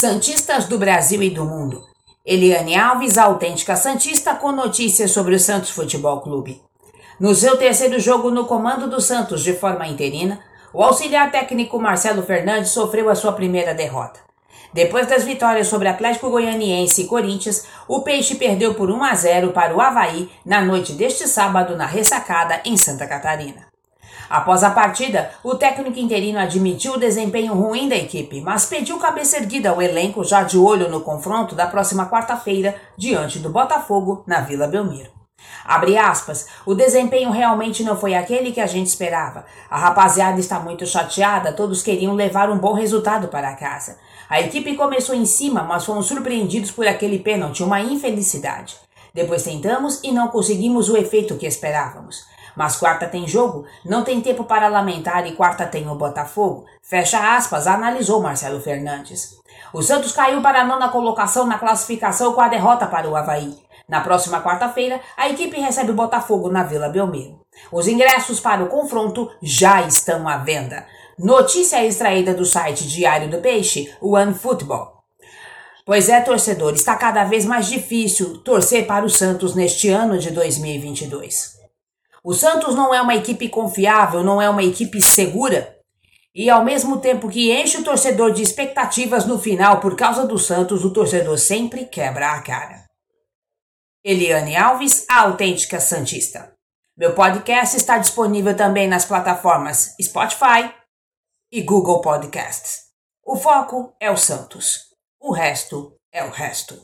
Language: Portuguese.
Santistas do Brasil e do mundo. Eliane Alves, autêntica Santista, com notícias sobre o Santos Futebol Clube. No seu terceiro jogo no comando do Santos de forma interina, o auxiliar técnico Marcelo Fernandes sofreu a sua primeira derrota. Depois das vitórias sobre Atlético Goianiense e Corinthians, o Peixe perdeu por 1 a 0 para o Havaí na noite deste sábado na ressacada em Santa Catarina. Após a partida, o técnico interino admitiu o desempenho ruim da equipe, mas pediu cabeça erguida ao elenco já de olho no confronto da próxima quarta-feira diante do Botafogo na Vila Belmiro. Abre aspas, o desempenho realmente não foi aquele que a gente esperava. A rapaziada está muito chateada, todos queriam levar um bom resultado para casa. A equipe começou em cima, mas fomos surpreendidos por aquele pênalti, uma infelicidade. Depois tentamos e não conseguimos o efeito que esperávamos. Mas quarta tem jogo, não tem tempo para lamentar e quarta tem o Botafogo. Fecha aspas, analisou Marcelo Fernandes. O Santos caiu para a nona colocação na classificação com a derrota para o Havaí. Na próxima quarta-feira, a equipe recebe o Botafogo na Vila Belmiro. Os ingressos para o confronto já estão à venda. Notícia extraída do site Diário do Peixe, One Football. Pois é, torcedor, está cada vez mais difícil torcer para o Santos neste ano de 2022. O Santos não é uma equipe confiável, não é uma equipe segura. E ao mesmo tempo que enche o torcedor de expectativas no final por causa do Santos, o torcedor sempre quebra a cara. Eliane Alves, a autêntica Santista. Meu podcast está disponível também nas plataformas Spotify e Google Podcasts. O foco é o Santos. O resto é o resto.